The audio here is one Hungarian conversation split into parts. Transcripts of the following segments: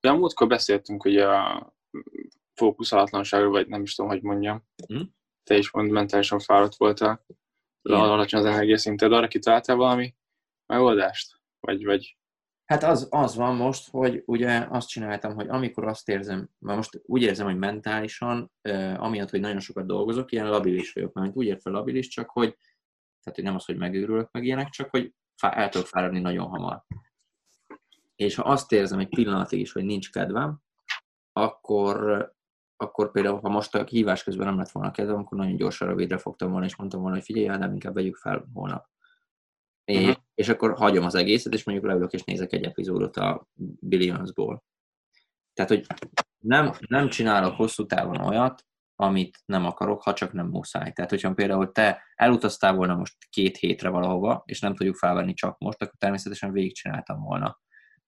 de a múltkor beszéltünk ugye a fókuszálatlanságról, vagy nem is tudom, hogy mondjam. Hm? Te is mond, mentálisan fáradt voltál. Igen. Alacsony az energiaszinted, arra kitaláltál valami megoldást? Vagy, vagy Hát az, az van most, hogy ugye azt csináltam, hogy amikor azt érzem, mert most úgy érzem, hogy mentálisan, eh, amiatt, hogy nagyon sokat dolgozok, ilyen labilis vagyok, mert úgy értve labilis, csak hogy, tehát hogy nem az, hogy megőrülök meg ilyenek, csak hogy el tudok fáradni nagyon hamar. És ha azt érzem egy pillanatig is, hogy nincs kedvem, akkor, akkor például, ha most a hívás közben nem lett volna kedvem, akkor nagyon gyorsan rövidre fogtam volna, és mondtam volna, hogy figyelj, nem inkább vegyük fel holnap. Uh-huh. És, és akkor hagyom az egészet, és mondjuk leülök és nézek egy epizódot a Billionsból. Tehát, hogy nem, nem csinálok hosszú távon olyat, amit nem akarok, ha csak nem muszáj. Tehát, hogyha például te elutaztál volna most két hétre valahova, és nem tudjuk felvenni csak most, akkor természetesen végigcsináltam volna.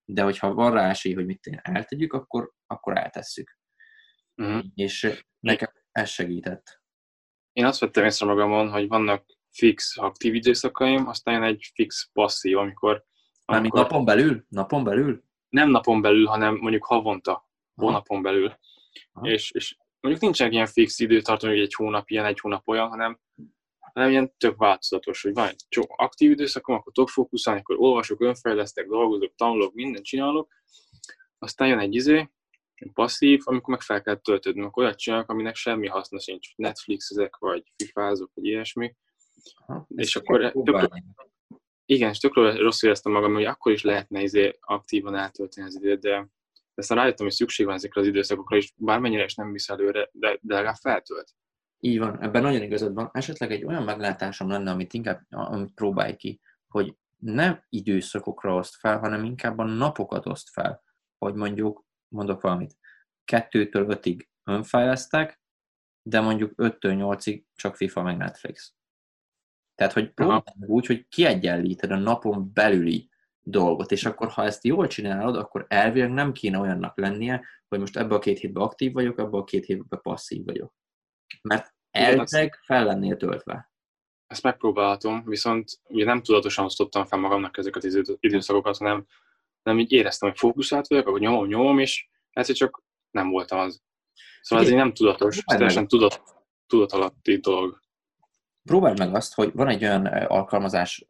De hogyha van rá esély, hogy mit eltegyük, akkor, akkor eltesszük. Uh-huh. És nekem ez segített. Én azt vettem észre magamon, hogy vannak fix aktív időszakaim, aztán egy fix passzív, amikor... Mármint amikor... napon belül? Napon belül? Nem napon belül, hanem mondjuk havonta, hónapon belül. És, és mondjuk nincsenek ilyen fix időtartam, hogy egy hónap ilyen, egy hónap olyan, hanem, hanem ilyen tök változatos, hogy van egy aktív időszakom, akkor tudok fókuszálni, akkor olvasok, önfejlesztek, dolgozok, tanulok, mindent csinálok, aztán jön egy izé, passzív, amikor meg fel kell töltődni, akkor olyat csinálok, aminek semmi haszna sincs, Netflix ezek, vagy fifázok, vagy ilyesmi, Aha, és akkor tök, igen, és tök rosszul éreztem magam, hogy akkor is lehetne izé aktívan eltölteni az időt, de aztán rájöttem, hogy szükség van ezekre az időszakokra, és bármennyire is nem visz előre, de, de legalább feltölt. Így van, ebben nagyon igazad van. Esetleg egy olyan meglátásom lenne, amit inkább amit próbálj ki, hogy nem időszakokra oszt fel, hanem inkább a napokat oszt fel. Hogy mondjuk, mondok valamit, kettőtől ötig önfejlesztek, de mondjuk 5-től 8-ig csak FIFA meg Netflix. Tehát, hogy próbálj úgy, hogy kiegyenlíted a napon belüli dolgot, és akkor ha ezt jól csinálod, akkor elvileg nem kéne olyannak lennie, hogy most ebbe a két hétben aktív vagyok, ebbe a két hétben passzív vagyok. Mert elvileg fel lennél töltve. Ezt megpróbálhatom, viszont ugye nem tudatosan osztottam fel magamnak ezeket az időszakokat, hanem nem így éreztem, hogy fókuszált vagyok, akkor nyomom, nyomom, és egyszer csak nem voltam az. Szóval ez egy nem tudatos, ez teljesen tudat, tudatalatti dolog próbáld meg azt, hogy van egy olyan alkalmazás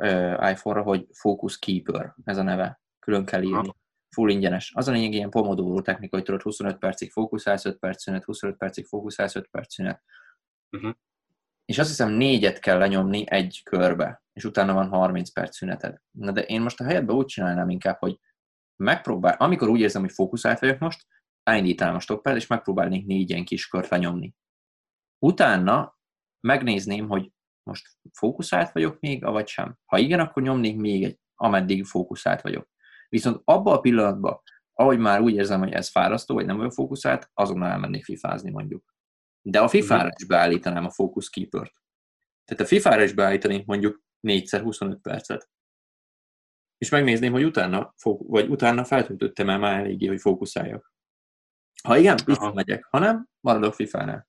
iPhone-ra, hogy Focus Keeper, ez a neve, külön kell írni. Full ingyenes. Az a lényeg ilyen pomodoro technika, hogy tudod 25 percig fókuszálsz, 5 perc szünet, 25 percig fókuszálsz, 5 perc szünet. Uh-huh. És azt hiszem négyet kell lenyomni egy körbe, és utána van 30 perc szüneted. Na de én most a helyetben úgy csinálnám inkább, hogy megpróbál, amikor úgy érzem, hogy fókuszált vagyok most, elindítanám a stoppert, és megpróbálnék négy ilyen kis kört lenyomni. Utána megnézném, hogy most fókuszált vagyok még, vagy sem. Ha igen, akkor nyomnék még egy, ameddig fókuszált vagyok. Viszont abban a pillanatban, ahogy már úgy érzem, hogy ez fárasztó, vagy nem olyan fókuszált, azonnal elmennék fifázni mondjuk. De a FIFA-ra is beállítanám a focus keeper-t. Tehát a FIFA-ra is beállítanék mondjuk 4x 25 percet. És megnézném, hogy utána, vagy utána feltöltöttem el már eléggé, hogy fókuszáljak. Ha igen, visszamegyek. Ha nem, maradok FIFA-nál.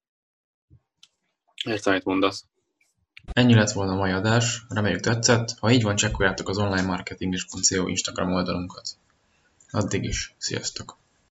Értem, mit mondasz. Ennyi lett volna a mai adás, reméljük tetszett, ha így van csekkoljátok az onlinemarketing.co Instagram oldalunkat. Addig is, sziasztok!